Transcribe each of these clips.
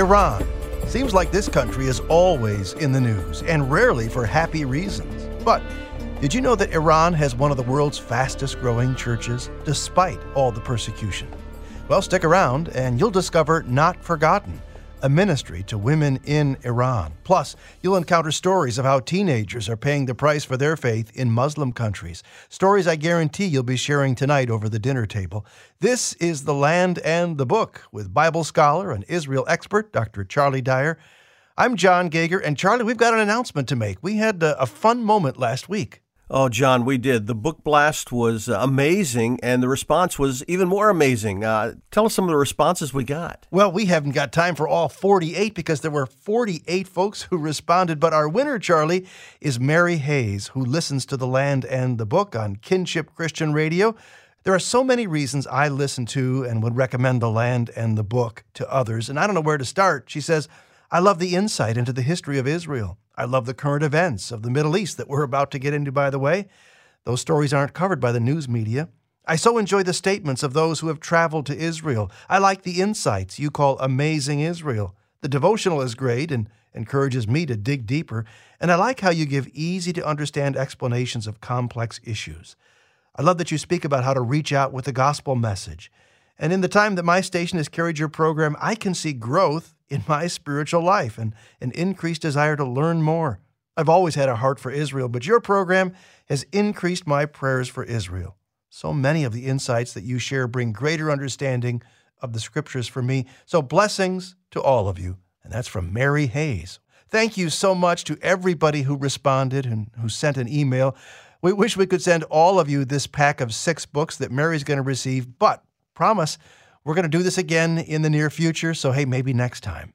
Iran. Seems like this country is always in the news, and rarely for happy reasons. But did you know that Iran has one of the world's fastest growing churches, despite all the persecution? Well, stick around and you'll discover Not Forgotten a ministry to women in Iran. Plus, you'll encounter stories of how teenagers are paying the price for their faith in Muslim countries. Stories I guarantee you'll be sharing tonight over the dinner table. This is The Land and the Book with Bible scholar and Israel expert Dr. Charlie Dyer. I'm John Gauger, and Charlie, we've got an announcement to make. We had a, a fun moment last week. Oh, John, we did. The book blast was amazing, and the response was even more amazing. Uh, tell us some of the responses we got. Well, we haven't got time for all 48 because there were 48 folks who responded. But our winner, Charlie, is Mary Hayes, who listens to The Land and the Book on Kinship Christian Radio. There are so many reasons I listen to and would recommend The Land and the Book to others, and I don't know where to start. She says, I love the insight into the history of Israel. I love the current events of the Middle East that we're about to get into, by the way. Those stories aren't covered by the news media. I so enjoy the statements of those who have traveled to Israel. I like the insights you call Amazing Israel. The devotional is great and encourages me to dig deeper, and I like how you give easy to understand explanations of complex issues. I love that you speak about how to reach out with the gospel message. And in the time that my station has carried your program, I can see growth in my spiritual life and an increased desire to learn more. I've always had a heart for Israel, but your program has increased my prayers for Israel. So many of the insights that you share bring greater understanding of the scriptures for me. So blessings to all of you. And that's from Mary Hayes. Thank you so much to everybody who responded and who sent an email. We wish we could send all of you this pack of six books that Mary's going to receive, but promise we're going to do this again in the near future, so hey, maybe next time.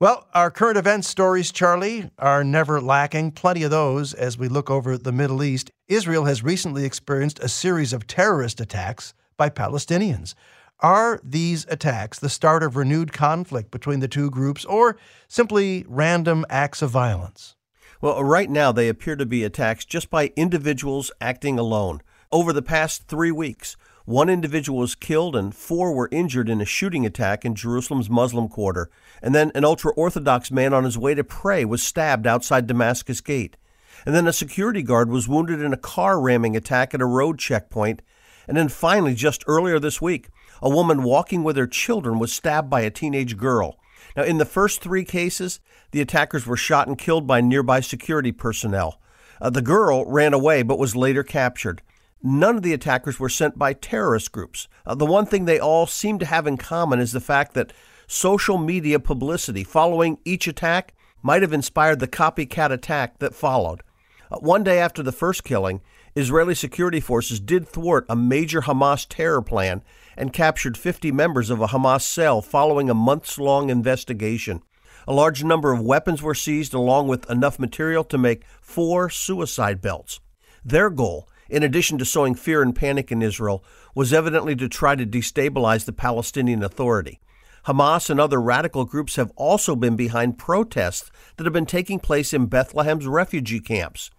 Well, our current events stories, Charlie, are never lacking. Plenty of those as we look over the Middle East. Israel has recently experienced a series of terrorist attacks by Palestinians. Are these attacks the start of renewed conflict between the two groups or simply random acts of violence? Well, right now they appear to be attacks just by individuals acting alone. Over the past three weeks, one individual was killed and four were injured in a shooting attack in Jerusalem's Muslim quarter. And then an ultra Orthodox man on his way to pray was stabbed outside Damascus Gate. And then a security guard was wounded in a car ramming attack at a road checkpoint. And then finally, just earlier this week, a woman walking with her children was stabbed by a teenage girl. Now, in the first three cases, the attackers were shot and killed by nearby security personnel. Uh, the girl ran away but was later captured. None of the attackers were sent by terrorist groups. Uh, the one thing they all seem to have in common is the fact that social media publicity following each attack might have inspired the copycat attack that followed. Uh, one day after the first killing, Israeli security forces did thwart a major Hamas terror plan and captured 50 members of a Hamas cell following a months long investigation. A large number of weapons were seized, along with enough material to make four suicide belts. Their goal in addition to sowing fear and panic in Israel, was evidently to try to destabilize the Palestinian Authority. Hamas and other radical groups have also been behind protests that have been taking place in Bethlehem's refugee camps.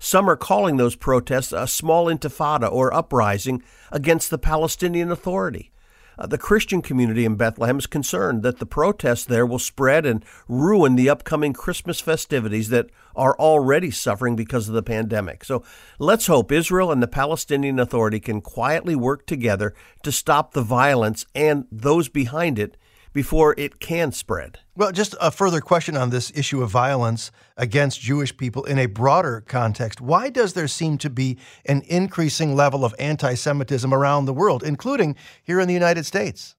Some are calling those protests a small intifada or uprising against the Palestinian Authority. Uh, the Christian community in Bethlehem is concerned that the protests there will spread and ruin the upcoming Christmas festivities that are already suffering because of the pandemic. So let's hope Israel and the Palestinian Authority can quietly work together to stop the violence and those behind it before it can spread. Well, just a further question on this issue of violence against Jewish people in a broader context. Why does there seem to be an increasing level of anti Semitism around the world, including here in the United States?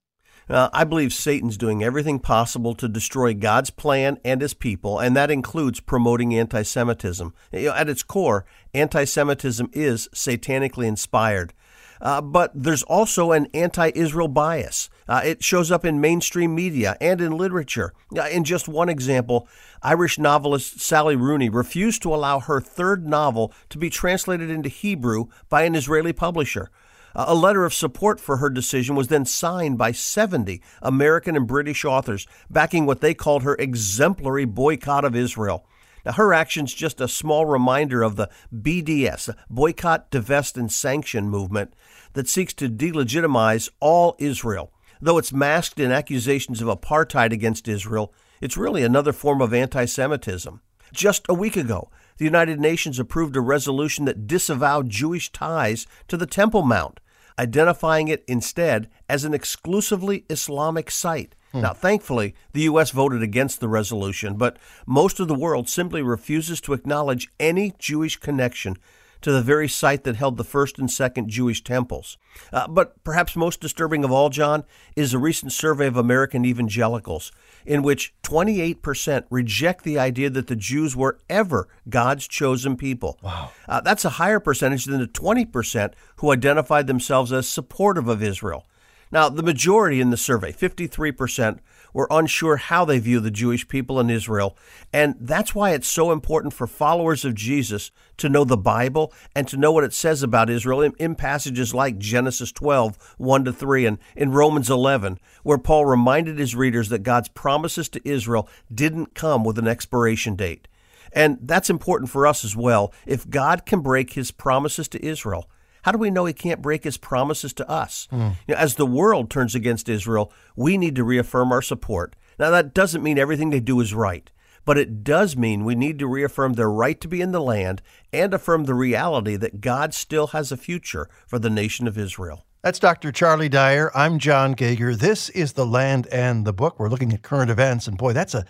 Uh, I believe Satan's doing everything possible to destroy God's plan and his people, and that includes promoting anti Semitism. You know, at its core, anti Semitism is satanically inspired. Uh, but there's also an anti Israel bias. Uh, it shows up in mainstream media and in literature. Uh, in just one example, Irish novelist Sally Rooney refused to allow her third novel to be translated into Hebrew by an Israeli publisher. Uh, a letter of support for her decision was then signed by 70 American and British authors, backing what they called her exemplary boycott of Israel. Now, her action's just a small reminder of the BDS, Boycott, Divest, and Sanction movement that seeks to delegitimize all Israel. Though it's masked in accusations of apartheid against Israel, it's really another form of anti Semitism. Just a week ago, the United Nations approved a resolution that disavowed Jewish ties to the Temple Mount, identifying it instead as an exclusively Islamic site. Hmm. Now, thankfully, the U.S. voted against the resolution, but most of the world simply refuses to acknowledge any Jewish connection to the very site that held the first and second Jewish temples. Uh, but perhaps most disturbing of all, John, is a recent survey of American evangelicals in which 28% reject the idea that the Jews were ever God's chosen people. Wow. Uh, that's a higher percentage than the 20% who identified themselves as supportive of Israel. Now, the majority in the survey, 53%, were unsure how they view the Jewish people in Israel. And that's why it's so important for followers of Jesus to know the Bible and to know what it says about Israel in, in passages like Genesis 12, 1 to 3, and in Romans 11, where Paul reminded his readers that God's promises to Israel didn't come with an expiration date. And that's important for us as well. If God can break his promises to Israel, how do we know he can't break his promises to us? Mm. You know, as the world turns against Israel, we need to reaffirm our support. Now, that doesn't mean everything they do is right, but it does mean we need to reaffirm their right to be in the land and affirm the reality that God still has a future for the nation of Israel. That's Dr. Charlie Dyer. I'm John Gauger. This is The Land and the Book. We're looking at current events, and boy, that's a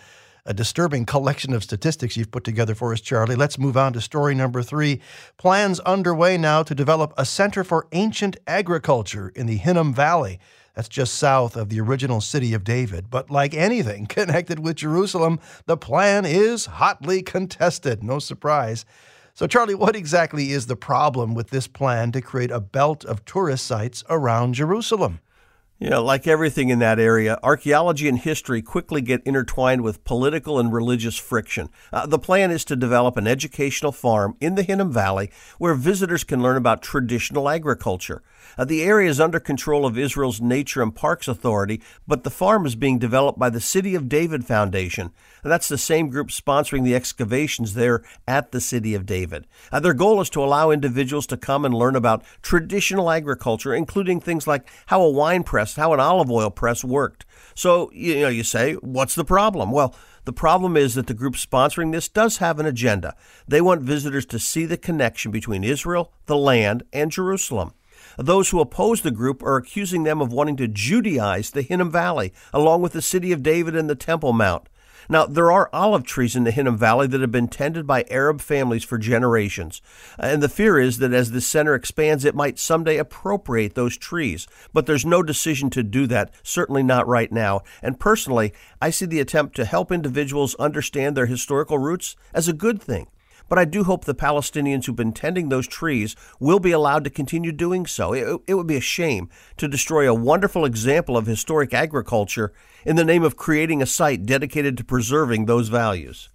a disturbing collection of statistics you've put together for us, Charlie. Let's move on to story number three. Plans underway now to develop a center for ancient agriculture in the Hinnom Valley. That's just south of the original city of David. But like anything connected with Jerusalem, the plan is hotly contested. No surprise. So, Charlie, what exactly is the problem with this plan to create a belt of tourist sites around Jerusalem? Know, like everything in that area, archaeology and history quickly get intertwined with political and religious friction. Uh, the plan is to develop an educational farm in the Hinnom Valley where visitors can learn about traditional agriculture. Uh, the area is under control of Israel's Nature and Parks Authority, but the farm is being developed by the City of David Foundation. That's the same group sponsoring the excavations there at the City of David. Uh, their goal is to allow individuals to come and learn about traditional agriculture, including things like how a wine press, how an olive oil press worked. So, you know, you say, what's the problem? Well, the problem is that the group sponsoring this does have an agenda. They want visitors to see the connection between Israel, the land, and Jerusalem. Those who oppose the group are accusing them of wanting to Judaize the Hinnom Valley, along with the city of David and the Temple Mount. Now, there are olive trees in the Hinnom Valley that have been tended by Arab families for generations. And the fear is that as the center expands, it might someday appropriate those trees. But there's no decision to do that, certainly not right now. And personally, I see the attempt to help individuals understand their historical roots as a good thing but I do hope the Palestinians who've been tending those trees will be allowed to continue doing so. It, it, would be a shame to destroy a wonderful example of historic agriculture in the name of creating a site dedicated to preserving those values.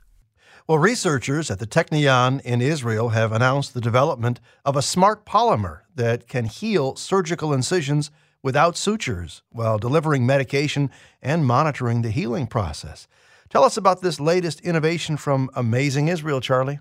Well, researchers at the Technion in Israel have announced the development of a smart polymer that can heal surgical incisions without sutures while delivering medication and monitoring the healing process. Tell us about this latest innovation from Amazing Israel, Charlie.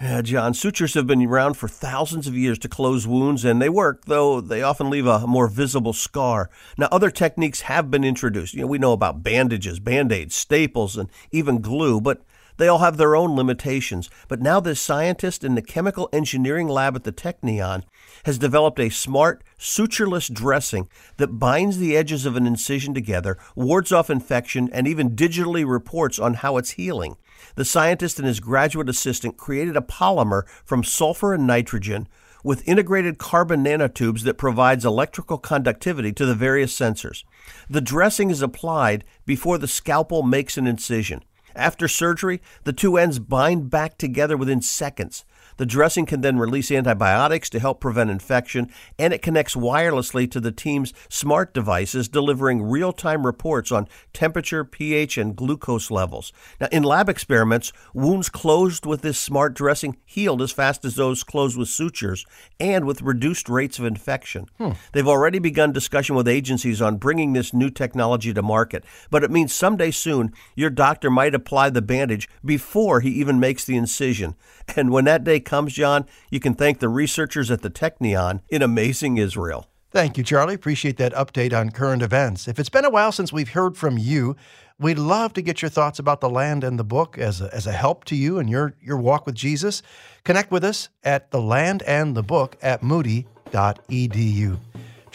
Yeah, John, sutures have been around for thousands of years to close wounds, and they work, though they often leave a more visible scar. Now, other techniques have been introduced. You know, we know about bandages, band aids, staples, and even glue, but they all have their own limitations. But now, this scientist in the chemical engineering lab at the Technion has developed a smart, sutureless dressing that binds the edges of an incision together, wards off infection, and even digitally reports on how it's healing. The scientist and his graduate assistant created a polymer from sulfur and nitrogen with integrated carbon nanotubes that provides electrical conductivity to the various sensors. The dressing is applied before the scalpel makes an incision. After surgery, the two ends bind back together within seconds. The dressing can then release antibiotics to help prevent infection, and it connects wirelessly to the team's smart devices, delivering real time reports on temperature, pH, and glucose levels. Now, in lab experiments, wounds closed with this smart dressing healed as fast as those closed with sutures and with reduced rates of infection. Hmm. They've already begun discussion with agencies on bringing this new technology to market, but it means someday soon your doctor might apply the bandage before he even makes the incision. And when that day comes, John, you can thank the researchers at the Technion in amazing Israel. Thank you, Charlie. Appreciate that update on current events. If it's been a while since we've heard from you, we'd love to get your thoughts about the land and the book as a, as a help to you in your, your walk with Jesus. Connect with us at the land and the book at moody.edu.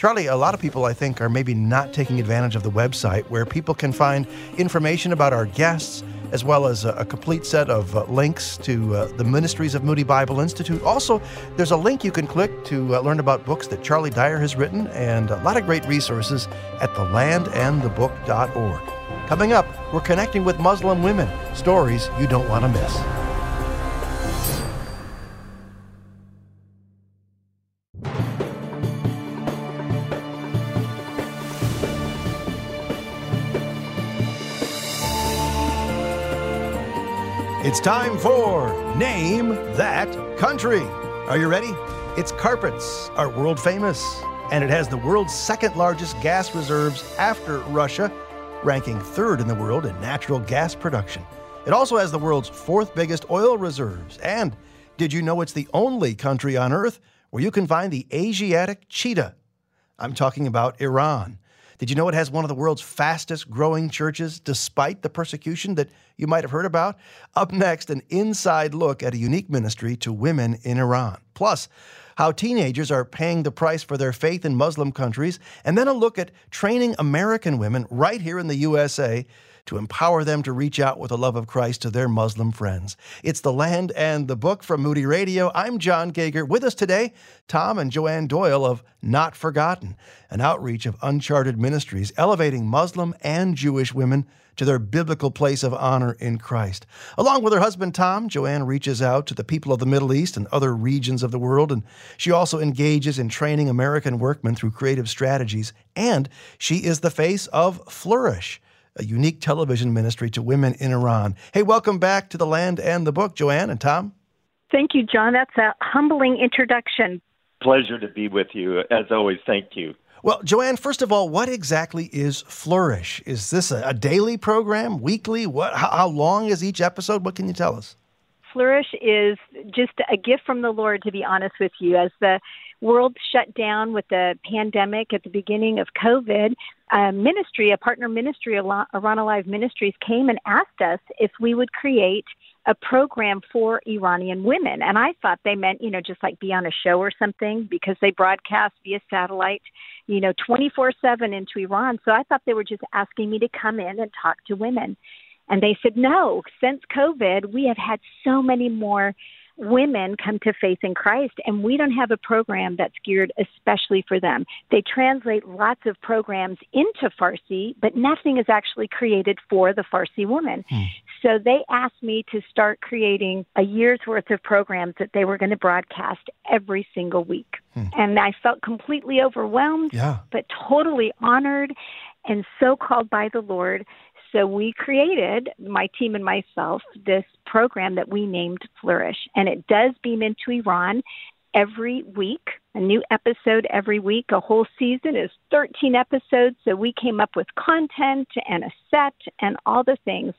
Charlie, a lot of people I think are maybe not taking advantage of the website where people can find information about our guests as well as a, a complete set of uh, links to uh, the ministries of Moody Bible Institute. Also, there's a link you can click to uh, learn about books that Charlie Dyer has written and a lot of great resources at thelandandthebook.org. Coming up, we're connecting with Muslim women, stories you don't want to miss. It's time for Name That Country. Are you ready? It's Carpets, are world famous, and it has the world's second largest gas reserves after Russia, ranking third in the world in natural gas production. It also has the world's fourth biggest oil reserves. And did you know it's the only country on earth where you can find the Asiatic cheetah? I'm talking about Iran. Did you know it has one of the world's fastest growing churches despite the persecution that you might have heard about? Up next, an inside look at a unique ministry to women in Iran. Plus, how teenagers are paying the price for their faith in Muslim countries, and then a look at training American women right here in the USA to empower them to reach out with the love of Christ to their Muslim friends. It's The Land and the Book from Moody Radio. I'm John Gauger. With us today, Tom and Joanne Doyle of Not Forgotten, an outreach of uncharted ministries elevating Muslim and Jewish women to their biblical place of honor in Christ. Along with her husband Tom, Joanne reaches out to the people of the Middle East and other regions of the world, and she also engages in training American workmen through creative strategies. And she is the face of Flourish, a unique television ministry to women in Iran. Hey, welcome back to the land and the book, Joanne and Tom. Thank you, John. That's a humbling introduction. Pleasure to be with you. As always, thank you. Well, Joanne, first of all, what exactly is Flourish? Is this a, a daily program, weekly? What? How, how long is each episode? What can you tell us? Flourish is just a gift from the Lord, to be honest with you. As the world shut down with the pandemic at the beginning of COVID, ministry, a partner ministry, Iran Alive Ministries, came and asked us if we would create a program for Iranian women. And I thought they meant, you know, just like be on a show or something because they broadcast via satellite, you know, 24 7 into Iran. So I thought they were just asking me to come in and talk to women. And they said, no, since COVID, we have had so many more women come to faith in Christ, and we don't have a program that's geared especially for them. They translate lots of programs into Farsi, but nothing is actually created for the Farsi woman. Hmm. So they asked me to start creating a year's worth of programs that they were going to broadcast every single week. Hmm. And I felt completely overwhelmed, yeah. but totally honored and so called by the Lord so we created, my team and myself, this program that we named Flourish. And it does beam into Iran every week, a new episode every week. A whole season is 13 episodes. So we came up with content and a set and all the things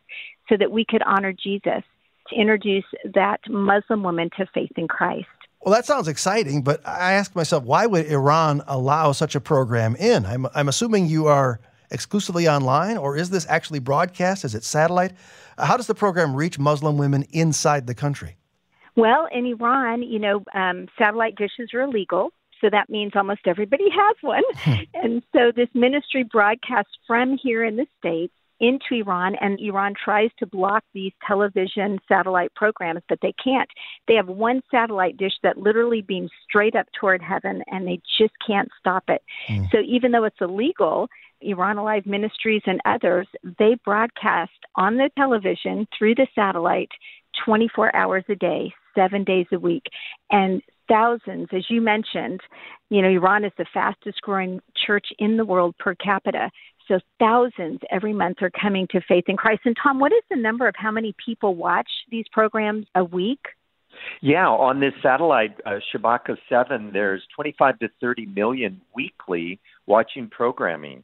so that we could honor Jesus to introduce that Muslim woman to faith in Christ. Well, that sounds exciting, but I ask myself, why would Iran allow such a program in? I'm, I'm assuming you are exclusively online, or is this actually broadcast? Is it satellite? Uh, how does the program reach Muslim women inside the country? Well, in Iran, you know, um, satellite dishes are illegal. So that means almost everybody has one. Hmm. and so this ministry broadcasts from here in the States into Iran, and Iran tries to block these television satellite programs, but they can't. They have one satellite dish that literally beams straight up toward heaven, and they just can't stop it. Mm. So even though it's illegal, Iran Alive Ministries and others, they broadcast on the television through the satellite 24 hours a day, seven days a week. And thousands, as you mentioned, you know, Iran is the fastest growing church in the world per capita. So thousands every month are coming to faith in Christ. And Tom, what is the number of how many people watch these programs a week? Yeah, on this satellite, uh, Shabaka 7, there's 25 to 30 million weekly watching programming.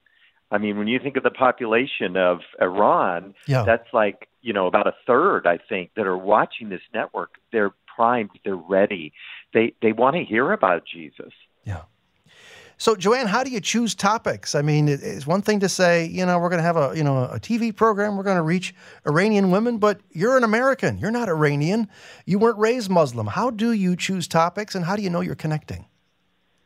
I mean, when you think of the population of Iran, yeah. that's like, you know, about a third, I think, that are watching this network. They're primed, they're ready. They they want to hear about Jesus. Yeah. So, Joanne, how do you choose topics? I mean, it's one thing to say, you know, we're going to have a, you know, a TV program, we're going to reach Iranian women, but you're an American. You're not Iranian. You weren't raised Muslim. How do you choose topics and how do you know you're connecting?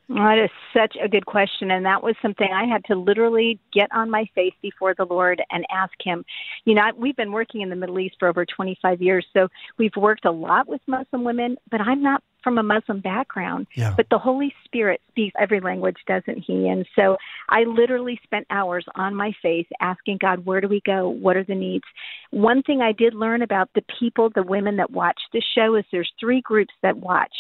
That is such a good question. And that was something I had to literally get on my face before the Lord and ask Him. You know, we've been working in the Middle East for over 25 years, so we've worked a lot with Muslim women, but I'm not from a Muslim background. Yeah. But the Holy Spirit speaks every language, doesn't He? And so I literally spent hours on my face asking God, where do we go? What are the needs? One thing I did learn about the people, the women that watch this show, is there's three groups that watch.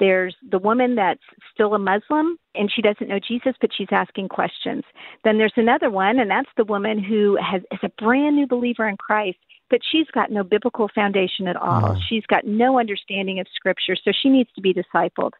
There's the woman that's still a Muslim and she doesn't know Jesus, but she's asking questions. Then there's another one, and that's the woman who has is a brand new believer in Christ, but she's got no biblical foundation at all. Uh-huh. She's got no understanding of Scripture, so she needs to be discipled.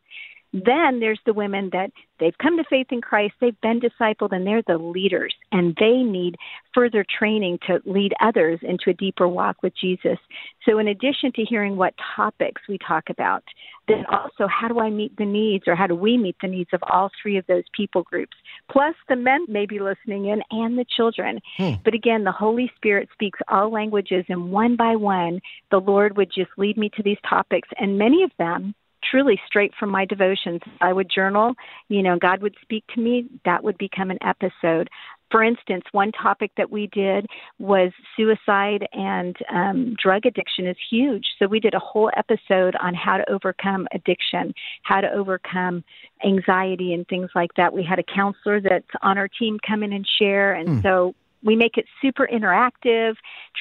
Then there's the women that they've come to faith in Christ, they've been discipled, and they're the leaders, and they need further training to lead others into a deeper walk with Jesus. So, in addition to hearing what topics we talk about, then also how do I meet the needs, or how do we meet the needs of all three of those people groups? Plus, the men may be listening in and the children. Hmm. But again, the Holy Spirit speaks all languages, and one by one, the Lord would just lead me to these topics, and many of them truly straight from my devotions. I would journal, you know, God would speak to me, that would become an episode. For instance, one topic that we did was suicide and um, drug addiction is huge. So we did a whole episode on how to overcome addiction, how to overcome anxiety, and things like that. We had a counselor that's on our team come in and share, and Hmm. so we make it super interactive,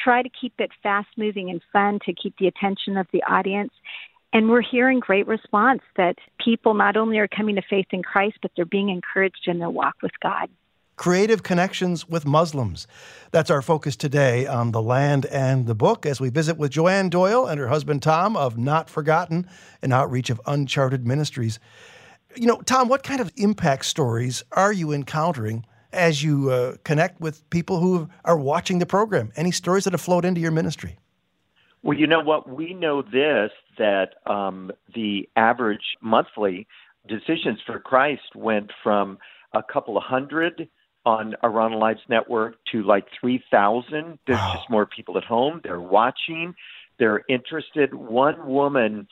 try to keep it fast moving and fun to keep the attention of the audience. And we're hearing great response that people not only are coming to faith in Christ, but they're being encouraged in their walk with God. Creative connections with Muslims. That's our focus today on The Land and the Book as we visit with Joanne Doyle and her husband Tom of Not Forgotten, an outreach of Uncharted Ministries. You know, Tom, what kind of impact stories are you encountering as you uh, connect with people who are watching the program? Any stories that have flowed into your ministry? Well, you know what? We know this that um, the average monthly decisions for Christ went from a couple of hundred on Iran Alive's Network to like 3,000. There's Wow. just more people at home. They're watching, they're interested. One woman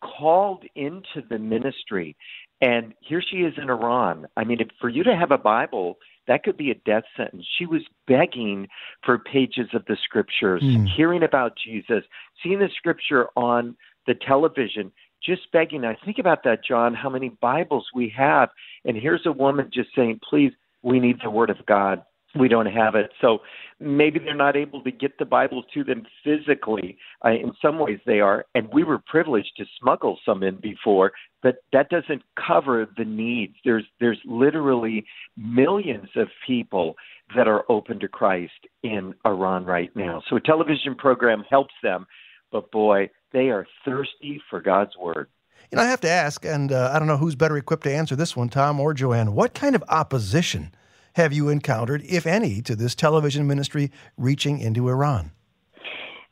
called into the ministry, and here she is in Iran. I mean, if, for you to have a Bible, that could be a death sentence. She was begging for pages of the scriptures, Hmm. hearing about Jesus, seeing the scripture on the television, just begging. I think about that, John, how many Bibles we have. And here's a woman just saying, please, we need the Word of God. We don't have it. So maybe they're not able to get the Bible to them physically. Uh, in some ways, they are. And we were privileged to smuggle some in before, but that doesn't cover the needs. There's, there's literally millions of people that are open to Christ in Iran right now. So a television program helps them, but boy, they are thirsty for God's Word. You know, I have to ask, and uh, I don't know who's better equipped to answer this one, Tom or Joanne. What kind of opposition have you encountered, if any, to this television ministry reaching into Iran?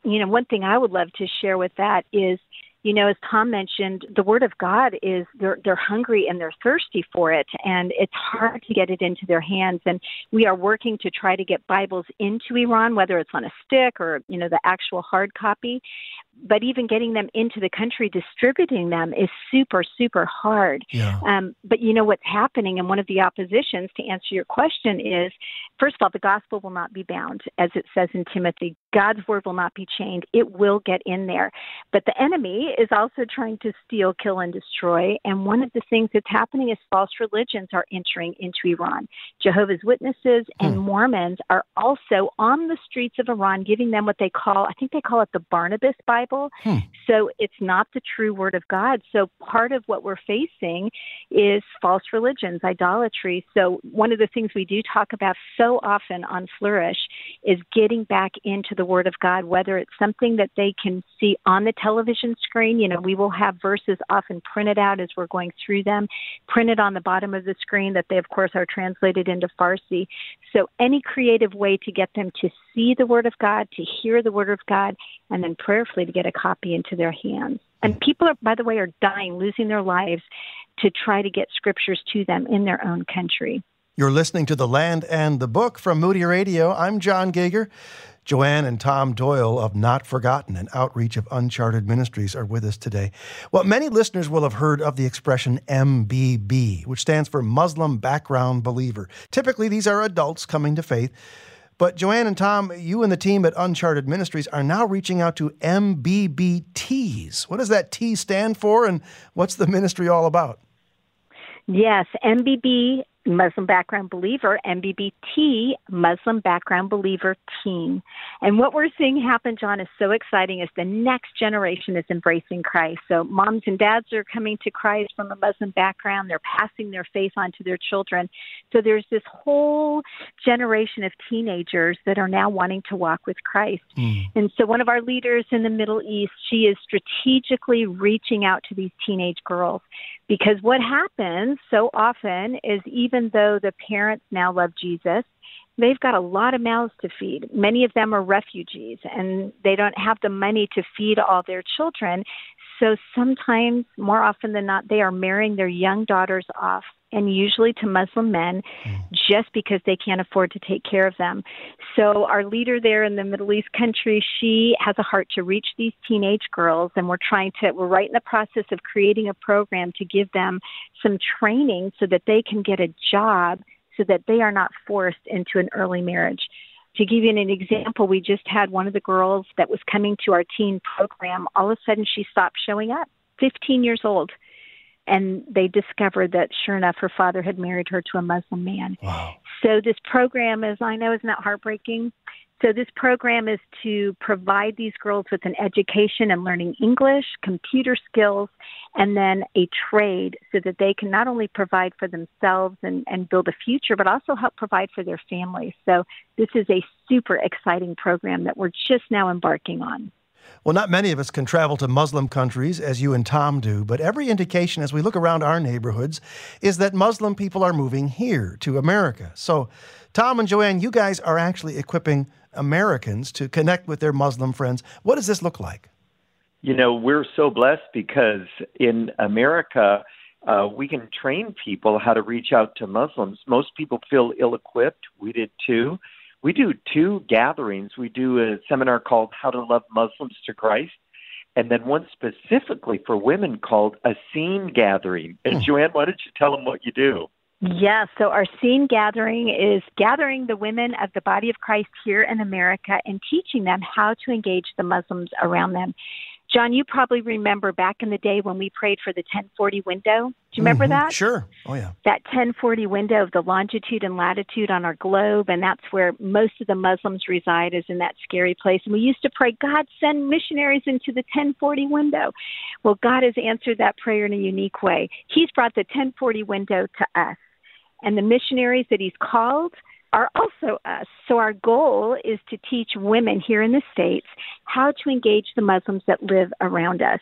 You know, one thing I would love to share with that is, you know, as Tom mentioned, the Word of God is they're they're hungry and they're thirsty for it, and it's hard to get it into their hands. And we are working to try to get Bibles into Iran, whether it's on a stick or you know the actual hard copy. But even getting them into the country, distributing them is super super hard. Yeah. Um, but you know what's happening, and one of the oppositions to answer your question is first of all, the gospel will not be bound, as it says in Timothy. God's word will not be chained, it will get in there. But the enemy is also trying to steal, kill, and destroy. And one of the things that's happening is false religions are entering into Iran. Jehovah's Witnesses and Hmm. Mormons are also on the streets of Iran, giving them what they call, I think they call it the Barnabas Bible. Hmm. So it's not the true word of God. So part of what we're facing is false religions, idolatry. So one of the things we do talk about so often on Flourish is getting back into the Word of God, whether it's something that they can see on the television screen. You know, we will have verses often printed out as we're going through them, printed on the bottom of the screen that they, of course, are translated into Farsi. So any creative way to get them to see the Word of God, to hear the Word of God, and then prayerfully to get a copy into their hands. And people, are, by the way, are dying, losing their lives to try to get scriptures to them in their own country. You're listening to The Land and the Book from Moody Radio. I'm John Gauger. Joanne and Tom Doyle of Not Forgotten an Outreach of Uncharted Ministries are with us today. Well, many listeners will have heard of the expression MBB, which stands for Muslim Background Believer. Typically, these are adults coming to faith. But Joanne and Tom, you and the team at Uncharted Ministries are now reaching out to MBBTs. What does that T stand for, and what's the ministry all about? Yes, MBB Muslim background believer, MBBT, Muslim background believer teen. And what we're seeing happen, John, is so exciting is the next generation is embracing Christ. So moms and dads are coming to Christ from a Muslim background. They're passing their faith on to their children. So there's this whole generation of teenagers that are now wanting to walk with Christ. Mm. And so one of our leaders in the Middle East, she is strategically reaching out to these teenage girls because what happens so often is even though the parents now love Jesus, they've got a lot of mouths to feed. Many of them are refugees and they don't have the money to feed all their children. So sometimes, more often than not, they are marrying their young daughters off and usually to Muslim men mm. just because they can't afford to take care of them. So, our leader there in the Middle East country, she has a heart to reach these teenage girls, and we're trying to, we're right in the process of creating a program to give them some training so that they can get a job so that they are not forced into an early marriage. To give you an example, we just had one of the girls that was coming to our teen program. All of a sudden, she stopped showing up, 15 years old and they discovered that sure enough her father had married her to a muslim man. Wow. so this program is i know isn't that heartbreaking. So this program is to provide these girls with an education and learning english computer skills and then a trade so that they can not only provide for themselves and, and build a future but also help provide for their families. So this is a super exciting program that we're just now embarking on well, not many of us can travel to Muslim countries as you and Tom do, but every indication as we look around our neighborhoods is that Muslim people are moving here to America. So, Tom and Joanne, you guys are actually equipping Americans to connect with their Muslim friends. What does this look like? You know, we're so blessed because in America, uh, we can train people how to reach out to Muslims. Most people feel ill equipped. We did too we do two gatherings. We do a seminar called How to Love Muslims to Christ, and then one specifically for women called a scene gathering. And hmm. Joanne, why don't you tell them what you do? Yes, so our scene gathering is gathering the women of the body of Christ here in America and teaching them how to engage the Muslims around them. John, you probably remember back in the day when we prayed for the 1040 window. Do you remember mm-hmm. that? Sure. Oh, yeah. That 1040 window of the longitude and latitude on our globe, and that's where most of the Muslims reside, is in that scary place. And we used to pray, God, send missionaries into the 1040 window. Well, God has answered that prayer in a unique way. He's brought the 1040 window to us. And the missionaries that He's called, are also us. So our goal is to teach women here in the States how to engage the Muslims that live around us.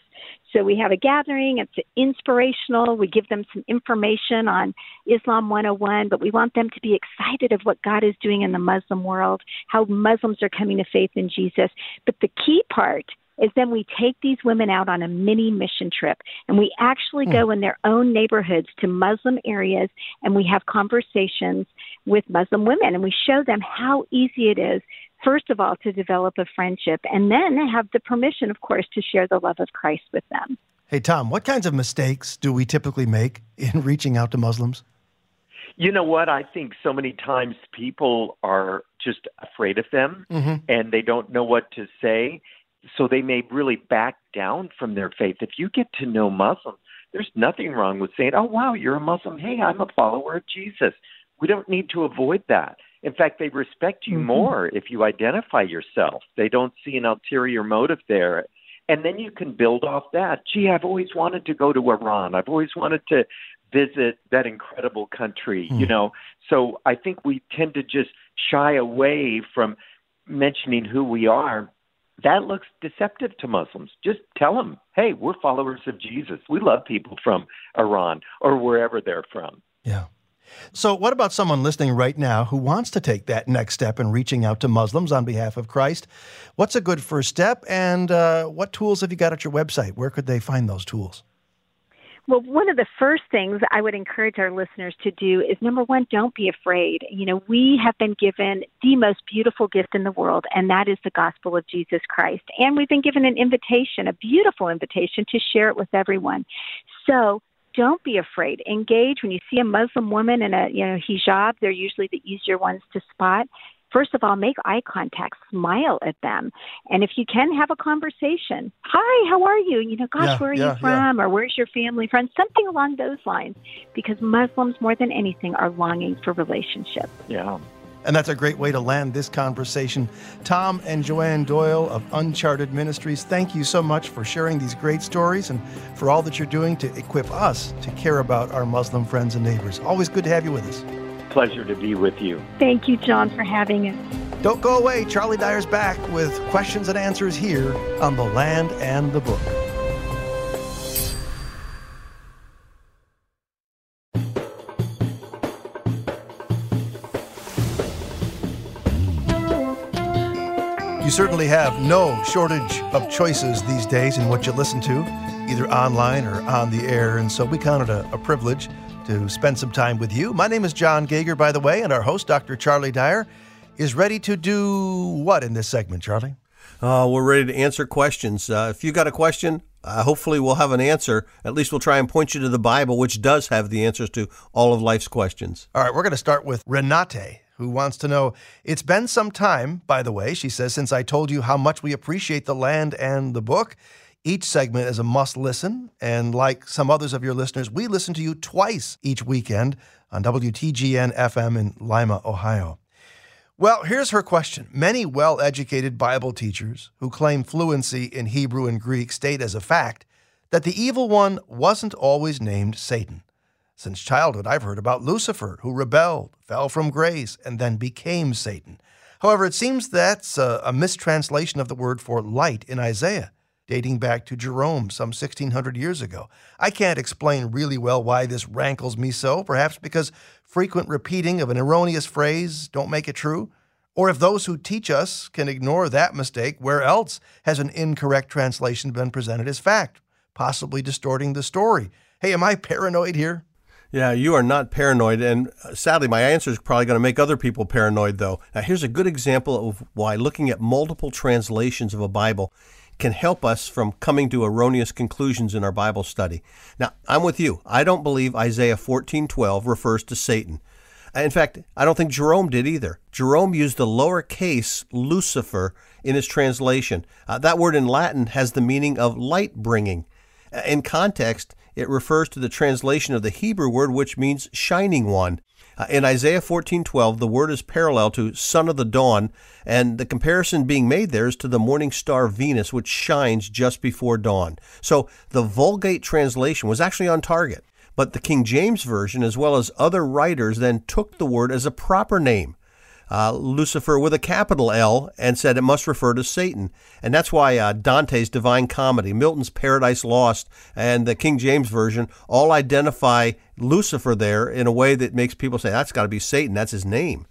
So we have a gathering, it's inspirational. We give them some information on Islam 101, but we want them to be excited of what God is doing in the Muslim world, how Muslims are coming to faith in Jesus. But the key part is then we take these women out on a mini mission trip and we actually mm. go in their own neighborhoods to Muslim areas and we have conversations with Muslim women and we show them how easy it is first of all to develop a friendship and then have the permission of course to share the love of Christ with them. Hey Tom, what kinds of mistakes do we typically make in reaching out to Muslims? You know what? I think so many times people are just afraid of them mm-hmm. and they don't know what to say so they may really back down from their faith. If you get to know Muslims, there's nothing wrong with saying, "Oh wow, you're a Muslim. Hey, I'm a follower of Jesus." We don't need to avoid that. In fact, they respect you mm-hmm. more if you identify yourself. They don't see an ulterior motive there. And then you can build off that. Gee, I've always wanted to go to Iran. I've always wanted to visit that incredible country, mm. you know. So I think we tend to just shy away from mentioning who we are that looks deceptive to Muslims. Just tell them, hey, we're followers of Jesus. We love people from Iran or wherever they're from. Yeah. So, what about someone listening right now who wants to take that next step in reaching out to Muslims on behalf of Christ? What's a good first step, and uh, what tools have you got at your website? Where could they find those tools? Well, one of the first things I would encourage our listeners to do is number one, don't be afraid. You know, we have been given the most beautiful gift in the world, and that is the gospel of Jesus Christ. And we've been given an invitation, a beautiful invitation to share it with everyone. So don't be afraid. Engage when you see a Muslim woman in a you know hijab. They're usually the easier ones to spot. First of all, make eye contact, smile at them, and if you can, have a conversation. Hi, how are you? You know, gosh, Yeah, where are yeah, you from, or where's your family from? Something along those lines, because Muslims, more than anything, are longing for relationship. Yeah. And that's a great way to land this conversation. Tom and Joanne Doyle of Uncharted Ministries, thank you so much for sharing these great stories and for all that you're doing to equip us to care about our Muslim friends and neighbors. Always good to have you with us. Pleasure to be with you. Thank you, John, for having us. Don't go away. Charlie Dyer's back with questions and answers here on The Land and the Book. You certainly have no shortage of choices these days in what you listen to, either online or on the air, and so we count it a, a privilege to spend some time with you. My name is John Gauger, by the way, and our host, Dr. Charlie Dyer, is ready to do what in this segment, Charlie? Uh, we're ready to answer questions. Uh, if you got a question, uh, hopefully we'll have an answer. At least we'll try and point you to the Bible, which does have the answers to all of life's questions. All right, we're going to start with Renate, who wants to know It's been some time, by the way, she says, since I told you how much we appreciate the land and the book. Each segment is a must listen, and like some others of your listeners, we listen to you twice each weekend on WTGN FM in Lima, Ohio. Well, here's her question. Many well educated Bible teachers who claim fluency in Hebrew and Greek state as a fact that the evil one wasn't always named Satan. Since childhood, I've heard about Lucifer, who rebelled, fell from grace, and then became Satan. However, it seems that's a, a mistranslation of the word for light in Isaiah, dating back to Jerome some 1600 years ago. I can't explain really well why this rankles me so, perhaps because frequent repeating of an erroneous phrase don't make it true, or if those who teach us can ignore that mistake, where else has an incorrect translation been presented as fact, possibly distorting the story? Hey, am I paranoid here? Yeah, you are not paranoid. And uh, sadly, my answer is probably going to make other people paranoid, though. Now, here's a good example of why looking at multiple translations of a Bible can help us from coming to erroneous conclusions in our Bible study. Now, I'm with you. I don't believe Isaiah 14:12 refers to Satan. In fact, I don't think Jerome did either. Jerome used the lowercase Lucifer in his translation. Uh, that word in Latin has the meaning of light bringing. Uh, In context, it refers to the translation of the Hebrew word which means shining one. Uh, in Isaiah 14:12, the word is parallel to son of the dawn, and the comparison being made there is to the morning star Venus which shines just before dawn. So, the Vulgate translation was actually on target, but the King James version as well as other writers then took the word as a proper name uh, Lucifer with a capital L and said it must refer to Satan. And that's why uh, Dante's Divine Comedy, Milton's Paradise Lost, and the King James Version all identify Lucifer there in a way that makes people say, that's got to be Satan, that's his name.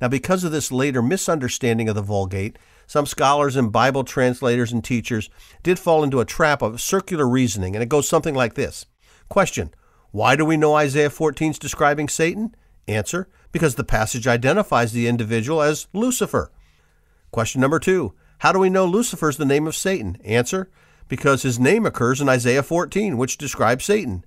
Now, because of this later misunderstanding of the Vulgate, some scholars and Bible translators and teachers did fall into a trap of circular reasoning, and it goes something like this Question Why do we know Isaiah 14 is describing Satan? Answer Because the passage identifies the individual as Lucifer. Question number two How do we know Lucifer is the name of Satan? Answer Because his name occurs in Isaiah 14, which describes Satan.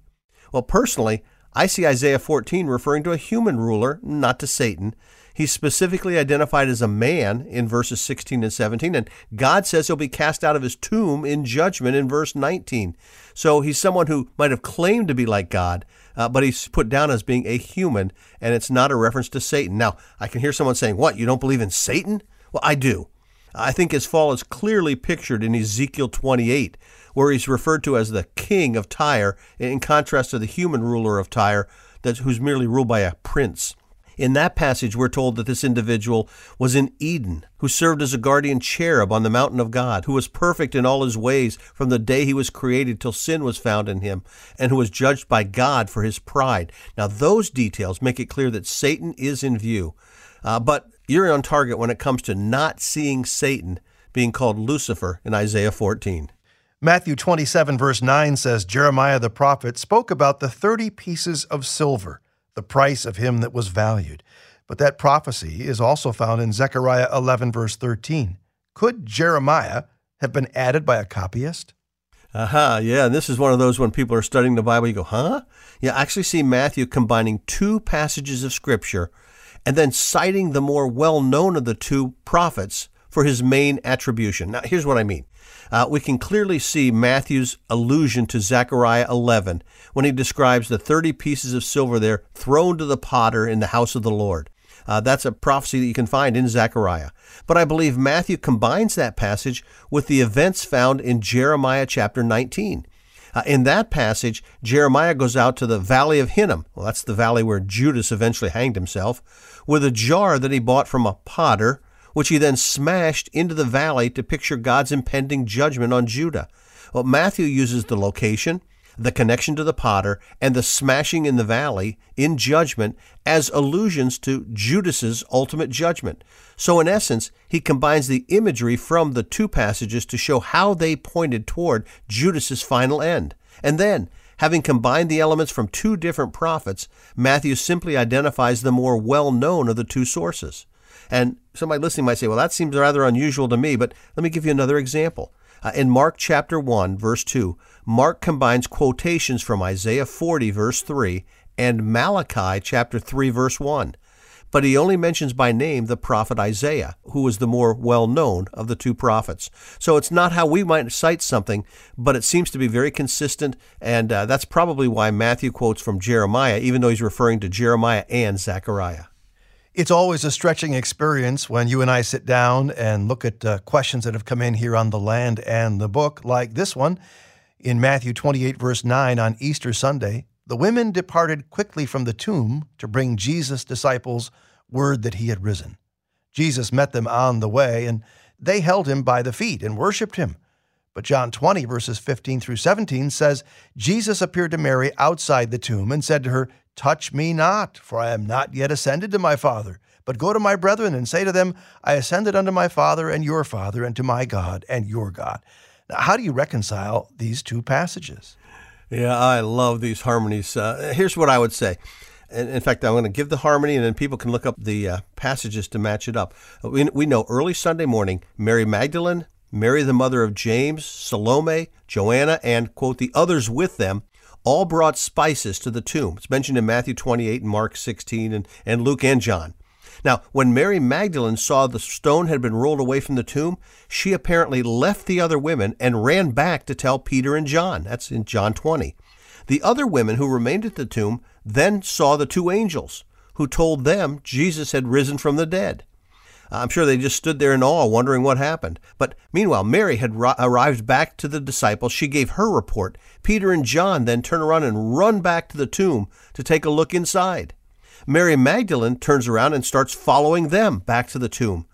Well, personally, I see Isaiah 14 referring to a human ruler, not to Satan. He's specifically identified as a man in verses 16 and 17, and God says he'll be cast out of his tomb in judgment in verse 19. So he's someone who might have claimed to be like God, uh, but he's put down as being a human, and it's not a reference to Satan. Now, I can hear someone saying, What, you don't believe in Satan? Well, I do. I think his fall is clearly pictured in Ezekiel 28, where he's referred to as the king of Tyre, in contrast to the human ruler of Tyre, that's, who's merely ruled by a prince. In that passage, we're told that this individual was in Eden, who served as a guardian cherub on the mountain of God, who was perfect in all his ways from the day he was created till sin was found in him, and who was judged by God for his pride. Now, those details make it clear that Satan is in view. Uh, but you're on target when it comes to not seeing Satan being called Lucifer in Isaiah 14. Matthew 27, verse 9 says Jeremiah the prophet spoke about the 30 pieces of silver the price of him that was valued. But that prophecy is also found in Zechariah 11, verse 13. Could Jeremiah have been added by a copyist? Aha, uh-huh, yeah, this is one of those when people are studying the Bible, you go, huh? I actually see Matthew combining two passages of Scripture and then citing the more well known of the two prophets for his main attribution. Now, here's what I mean. Uh, we can clearly see Matthew's allusion to Zechariah 11 when he describes the 30 pieces of silver there thrown to the potter in the house of the Lord. Uh, that's a prophecy that you can find in Zechariah. But I believe Matthew combines that passage with the events found in Jeremiah chapter 19. Uh, in that passage, Jeremiah goes out to the valley of Hinnom. Well, that's the valley where Judas eventually hanged himself, with a jar that he bought from a potter which he then smashed into the valley to picture God's impending judgment on Judah. Well, Matthew uses the location, the connection to the potter, and the smashing in the valley in judgment as allusions to Judas's ultimate judgment. So, in essence, he combines the imagery from the two passages to show how they pointed toward Judas's final end. And then, having combined the elements from two different prophets, Matthew simply identifies the more well known of the two sources. And somebody listening might say, well, that seems rather unusual to me, but let me give you another example. Uh, in Mark chapter 1, verse 2, Mark combines quotations from Isaiah 40, verse 3, and Malachi chapter 3, verse 1. But he only mentions by name the prophet Isaiah, who was the more well known of the two prophets. So it's not how we might cite something, but it seems to be very consistent, and uh, that's probably why Matthew quotes from Jeremiah, even though he's referring to Jeremiah and Zechariah. It's always a stretching experience when you and I sit down and look at uh, questions that have come in here on the land and the book, like this one in Matthew 28, verse 9 on Easter Sunday. The women departed quickly from the tomb to bring Jesus' disciples word that he had risen. Jesus met them on the way, and they held him by the feet and worshiped him. But John 20, verses 15 through 17 says, Jesus appeared to Mary outside the tomb and said to her, Touch me not, for I am not yet ascended to my Father. But go to my brethren and say to them, I ascended unto my Father and your Father, and to my God and your God. Now, how do you reconcile these two passages? Yeah, I love these harmonies. Uh, here's what I would say. In fact, I'm going to give the harmony, and then people can look up the uh, passages to match it up. We, we know early Sunday morning, Mary Magdalene, Mary the mother of James, Salome, Joanna, and, quote, the others with them all brought spices to the tomb. It's mentioned in Matthew 28 and Mark 16 and, and Luke and John. Now, when Mary Magdalene saw the stone had been rolled away from the tomb, she apparently left the other women and ran back to tell Peter and John. That's in John 20. The other women who remained at the tomb then saw the two angels, who told them Jesus had risen from the dead. I'm sure they just stood there in awe, wondering what happened. But meanwhile, Mary had ri- arrived back to the disciples. She gave her report. Peter and John then turn around and run back to the tomb to take a look inside. Mary Magdalene turns around and starts following them back to the tomb.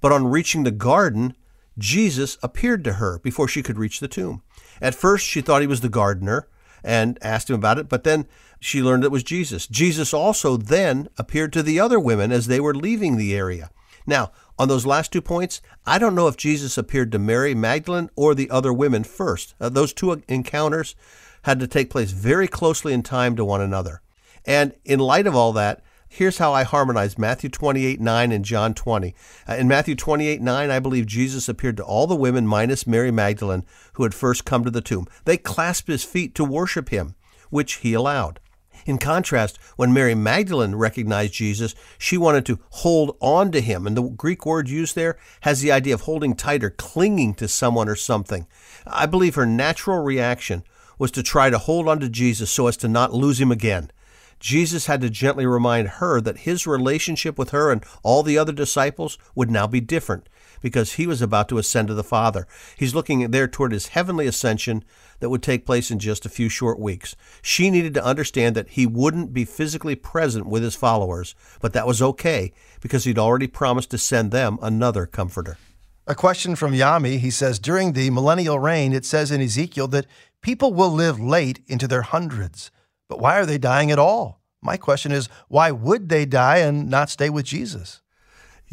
But on reaching the garden, Jesus appeared to her before she could reach the tomb. At first, she thought he was the gardener and asked him about it, but then she learned it was Jesus. Jesus also then appeared to the other women as they were leaving the area. Now, on those last two points, I don't know if Jesus appeared to Mary Magdalene or the other women first. Uh, those two encounters had to take place very closely in time to one another. And in light of all that, here's how I harmonize Matthew 28 9 and John 20. Uh, in Matthew 28 9, I believe Jesus appeared to all the women minus Mary Magdalene who had first come to the tomb. They clasped his feet to worship him, which he allowed. In contrast, when Mary Magdalene recognized Jesus, she wanted to hold on to him. And the Greek word used there has the idea of holding tight or clinging to someone or something. I believe her natural reaction was to try to hold on to Jesus so as to not lose him again. Jesus had to gently remind her that his relationship with her and all the other disciples would now be different because he was about to ascend to the Father. He's looking there toward his heavenly ascension that would take place in just a few short weeks. She needed to understand that he wouldn't be physically present with his followers, but that was okay because he'd already promised to send them another comforter. A question from Yami. He says, During the millennial reign, it says in Ezekiel that people will live late into their hundreds. But why are they dying at all? My question is, why would they die and not stay with Jesus?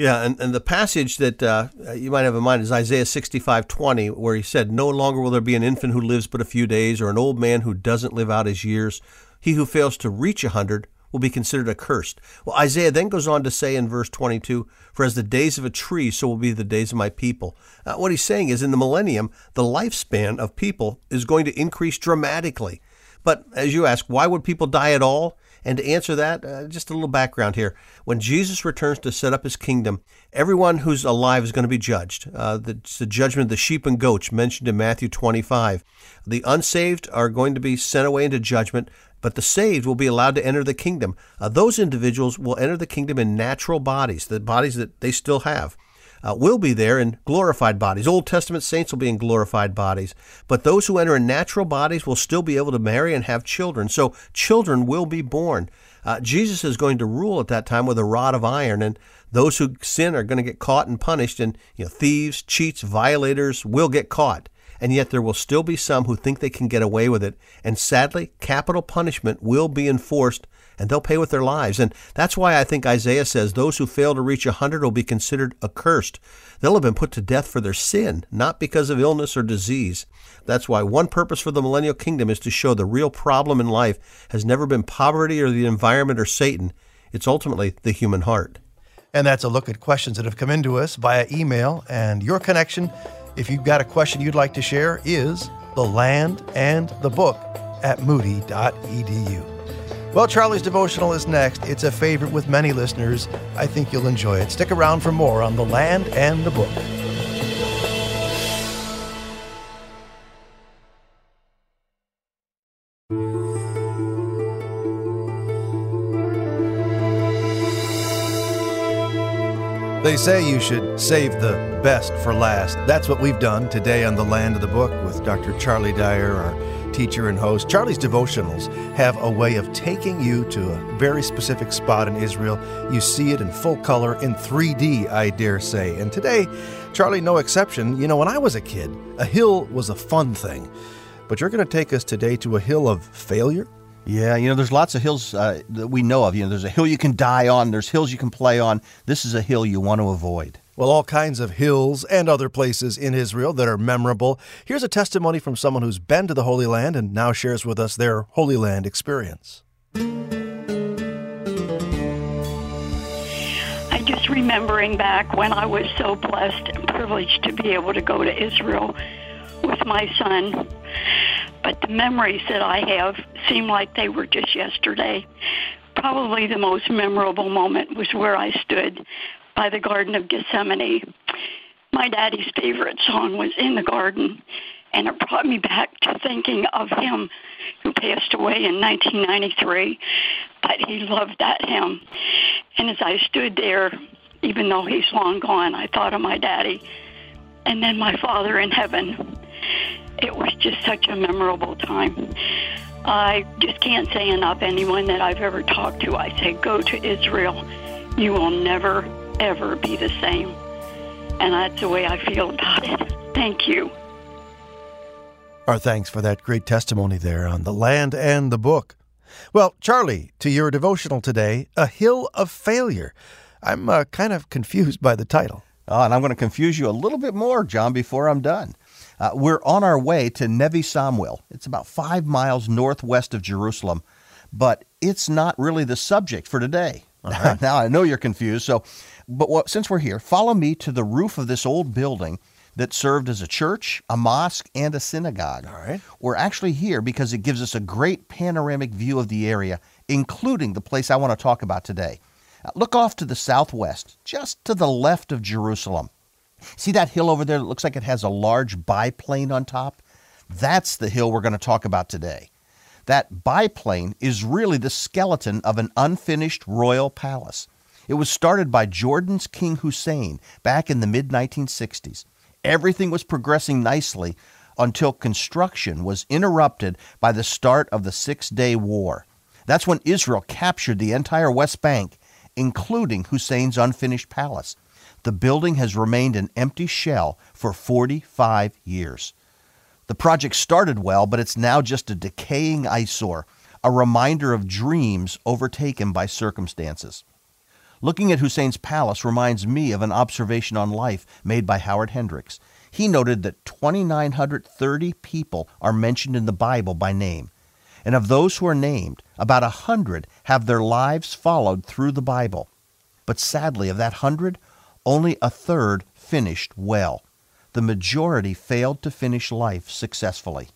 Yeah, and, and the passage that uh, you might have in mind is Isaiah 65 20, where he said, No longer will there be an infant who lives but a few days, or an old man who doesn't live out his years. He who fails to reach a hundred will be considered accursed. Well, Isaiah then goes on to say in verse 22 For as the days of a tree, so will be the days of my people. Uh, what he's saying is in the millennium, the lifespan of people is going to increase dramatically. But as you ask, why would people die at all? And to answer that, uh, just a little background here. When Jesus returns to set up his kingdom, everyone who's alive is going to be judged. Uh, the, the judgment of the sheep and goats mentioned in Matthew 25. The unsaved are going to be sent away into judgment but the saved will be allowed to enter the kingdom. Uh, those individuals will enter the kingdom in natural bodies, the bodies that they still have. Uh, will be there in glorified bodies. Old Testament saints will be in glorified bodies. But those who enter in natural bodies will still be able to marry and have children. So children will be born. Uh, Jesus is going to rule at that time with a rod of iron, and those who sin are going to get caught and punished. And you know, thieves, cheats, violators will get caught and yet there will still be some who think they can get away with it. And sadly, capital punishment will be enforced and they'll pay with their lives. And that's why I think Isaiah says those who fail to reach a hundred will be considered accursed. They'll have been put to death for their sin, not because of illness or disease. That's why one purpose for the millennial kingdom is to show the real problem in life has never been poverty or the environment or Satan. It's ultimately the human heart. And that's a look at questions that have come into us via email and your connection if you've got a question you'd like to share, is the land and the book at moody.edu. Well, Charlie's devotional is next. It's a favorite with many listeners. I think you'll enjoy it. Stick around for more on the land and the book. They say you should save the best for last. That's what we've done today on The Land of the Book with Dr. Charlie Dyer, our teacher and host. Charlie's devotionals have a way of taking you to a very specific spot in Israel. You see it in full color, in 3D, I dare say. And today, Charlie, no exception. You know, when I was a kid, a hill was a fun thing. But you're going to take us today to a hill of failure? Yeah, you know, there's lots of hills uh, that we know of. You know, there's a hill you can die on, there's hills you can play on. This is a hill you want to avoid. Well, all kinds of hills and other places in Israel that are memorable. Here's a testimony from someone who's been to the Holy Land and now shares with us their Holy Land experience. I'm just remembering back when I was so blessed and privileged to be able to go to Israel with my son but the memories that I have seem like they were just yesterday. Probably the most memorable moment was where I stood by the Garden of Gethsemane. My daddy's favorite song was In the Garden, and it brought me back to thinking of him who passed away in 1993. But he loved that hymn. And as I stood there, even though he's long gone, I thought of my daddy and then my father in heaven it was just such a memorable time. I just can't say enough. Anyone that I've ever talked to, I say, go to Israel. You will never, ever be the same. And that's the way I feel about it. Thank you. Our thanks for that great testimony there on the land and the book. Well, Charlie, to your devotional today, A Hill of Failure. I'm uh, kind of confused by the title. Oh, and I'm going to confuse you a little bit more, John, before I'm done. Uh, we're on our way to Nevi Samuel. It's about five miles northwest of Jerusalem, but it's not really the subject for today. Right. now I know you're confused. So, but what, since we're here, follow me to the roof of this old building that served as a church, a mosque, and a synagogue. All right. We're actually here because it gives us a great panoramic view of the area, including the place I want to talk about today. Look off to the southwest, just to the left of Jerusalem. See that hill over there that looks like it has a large biplane on top? That's the hill we're going to talk about today. That biplane is really the skeleton of an unfinished royal palace. It was started by Jordan's King Hussein back in the mid 1960s. Everything was progressing nicely until construction was interrupted by the start of the Six Day War. That's when Israel captured the entire West Bank, including Hussein's unfinished palace. The building has remained an empty shell for 45 years. The project started well, but it's now just a decaying eyesore, a reminder of dreams overtaken by circumstances. Looking at Hussein's palace reminds me of an observation on life made by Howard Hendricks. He noted that 2,930 people are mentioned in the Bible by name. And of those who are named, about a hundred have their lives followed through the Bible. But sadly, of that hundred, only a third finished well. The majority failed to finish life successfully.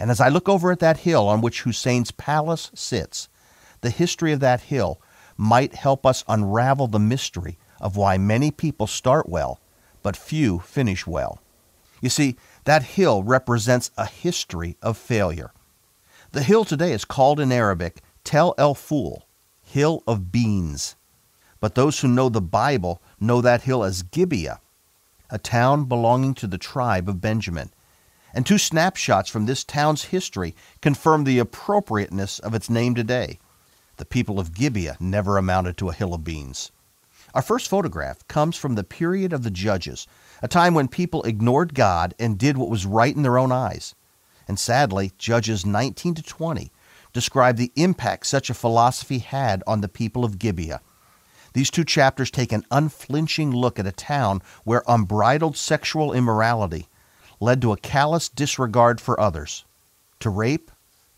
And as I look over at that hill on which Hussein's palace sits, the history of that hill might help us unravel the mystery of why many people start well, but few finish well. You see, that hill represents a history of failure. The hill today is called in Arabic Tel El Ful, Hill of Beans. But those who know the Bible know that hill as Gibeah, a town belonging to the tribe of Benjamin. And two snapshots from this town's history confirm the appropriateness of its name today. The people of Gibeah never amounted to a hill of beans. Our first photograph comes from the period of the Judges, a time when people ignored God and did what was right in their own eyes. And sadly, Judges 19 to 20 describe the impact such a philosophy had on the people of Gibeah. These two chapters take an unflinching look at a town where unbridled sexual immorality led to a callous disregard for others, to rape,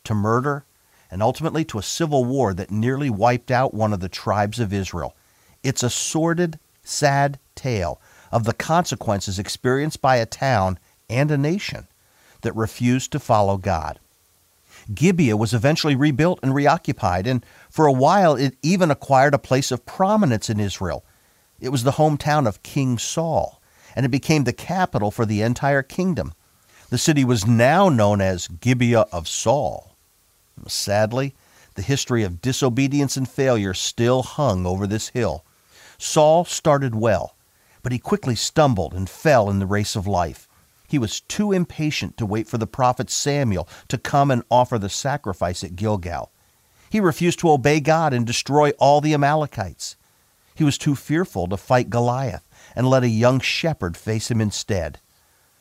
to murder, and ultimately to a civil war that nearly wiped out one of the tribes of Israel. It's a sordid, sad tale of the consequences experienced by a town and a nation that refused to follow God. Gibeah was eventually rebuilt and reoccupied, and for a while it even acquired a place of prominence in Israel. It was the hometown of King Saul, and it became the capital for the entire kingdom. The city was now known as Gibeah of Saul. Sadly, the history of disobedience and failure still hung over this hill. Saul started well, but he quickly stumbled and fell in the race of life. He was too impatient to wait for the prophet Samuel to come and offer the sacrifice at Gilgal. He refused to obey God and destroy all the Amalekites. He was too fearful to fight Goliath and let a young shepherd face him instead.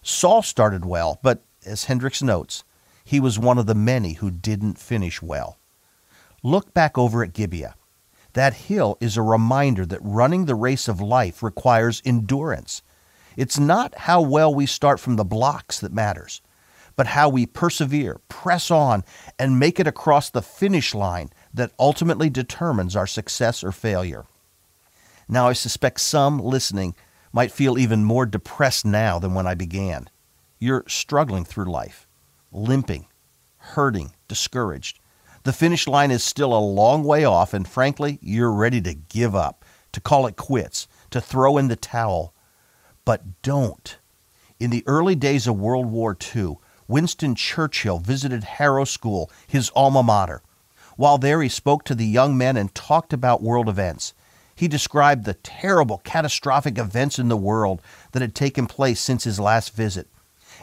Saul started well, but as Hendricks notes, he was one of the many who didn't finish well. Look back over at Gibeah. That hill is a reminder that running the race of life requires endurance. It's not how well we start from the blocks that matters, but how we persevere, press on, and make it across the finish line that ultimately determines our success or failure. Now, I suspect some listening might feel even more depressed now than when I began. You're struggling through life, limping, hurting, discouraged. The finish line is still a long way off, and frankly, you're ready to give up, to call it quits, to throw in the towel, but don't. In the early days of World War II, Winston Churchill visited Harrow School, his alma mater. While there, he spoke to the young men and talked about world events. He described the terrible, catastrophic events in the world that had taken place since his last visit.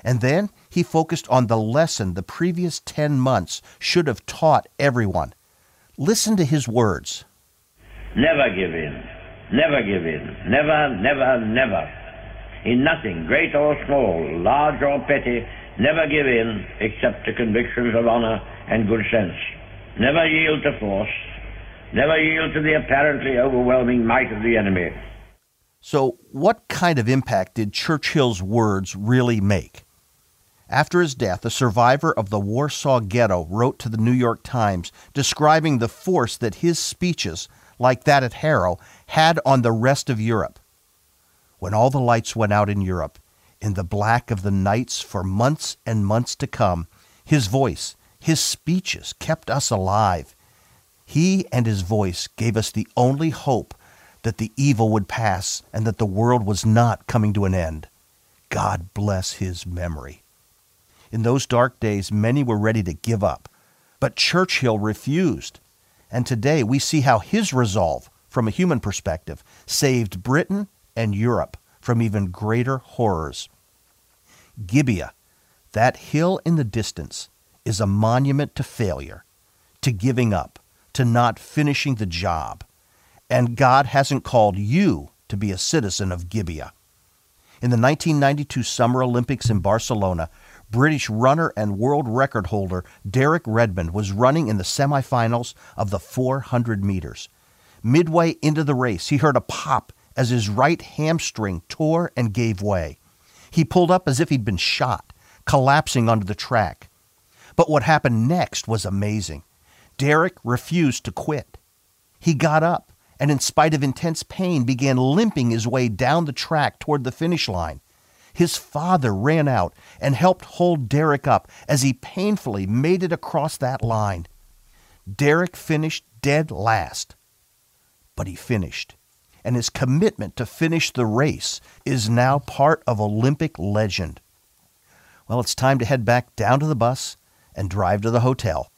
And then he focused on the lesson the previous 10 months should have taught everyone. Listen to his words Never give in. Never give in. Never, never, never in nothing, great or small, large or petty, never give in except to convictions of honor and good sense. Never yield to force. Never yield to the apparently overwhelming might of the enemy. So, what kind of impact did Churchill's words really make? After his death, a survivor of the Warsaw Ghetto wrote to the New York Times describing the force that his speeches, like that at Harrow, had on the rest of Europe when all the lights went out in Europe, in the black of the nights for months and months to come, his voice, his speeches kept us alive. He and his voice gave us the only hope that the evil would pass and that the world was not coming to an end. God bless his memory. In those dark days, many were ready to give up. But Churchill refused. And today we see how his resolve, from a human perspective, saved Britain and Europe from even greater horrors. Gibeah, that hill in the distance, is a monument to failure, to giving up, to not finishing the job. And God hasn't called you to be a citizen of Gibeah. In the 1992 Summer Olympics in Barcelona, British runner and world record holder Derek Redmond was running in the semifinals of the 400 meters. Midway into the race, he heard a pop as his right hamstring tore and gave way. He pulled up as if he'd been shot, collapsing onto the track. But what happened next was amazing. Derek refused to quit. He got up and, in spite of intense pain, began limping his way down the track toward the finish line. His father ran out and helped hold Derek up as he painfully made it across that line. Derek finished dead last, but he finished, and his commitment to finish the race is now part of Olympic legend. Well, it's time to head back down to the bus and drive to the hotel.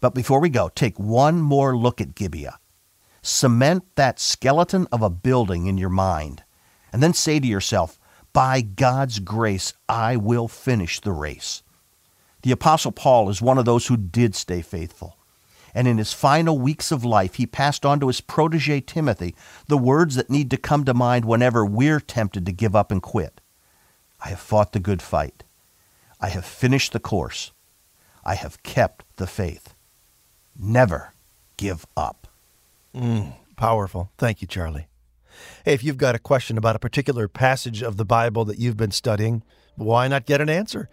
But before we go, take one more look at Gibeah. Cement that skeleton of a building in your mind, and then say to yourself, By God's grace, I will finish the race. The Apostle Paul is one of those who did stay faithful. And in his final weeks of life, he passed on to his protege Timothy the words that need to come to mind whenever we're tempted to give up and quit. I have fought the good fight. I have finished the course. I have kept the faith. Never give up. Mm, powerful. Thank you, Charlie. Hey, if you've got a question about a particular passage of the Bible that you've been studying, why not get an answer?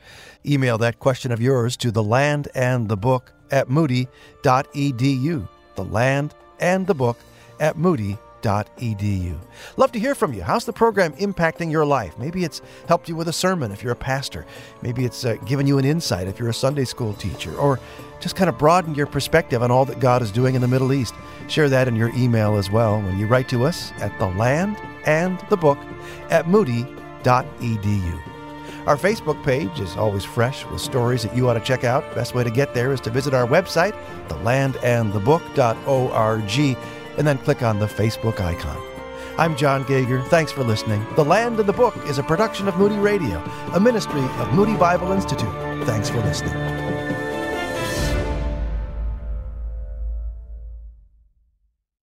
Email that question of yours to the land and the book at moody.edu. The land and the book at moody.edu edu. Love to hear from you. How's the program impacting your life? Maybe it's helped you with a sermon if you're a pastor. Maybe it's uh, given you an insight if you're a Sunday school teacher, or just kind of broadened your perspective on all that God is doing in the Middle East. Share that in your email as well when you write to us at the land and the book at moody.edu. Our Facebook page is always fresh with stories that you ought to check out. Best way to get there is to visit our website, thelandandthebook.org and then click on the Facebook icon. I'm John Gauger. Thanks for listening. The Land of the Book is a production of Moody Radio, a ministry of Moody Bible Institute. Thanks for listening.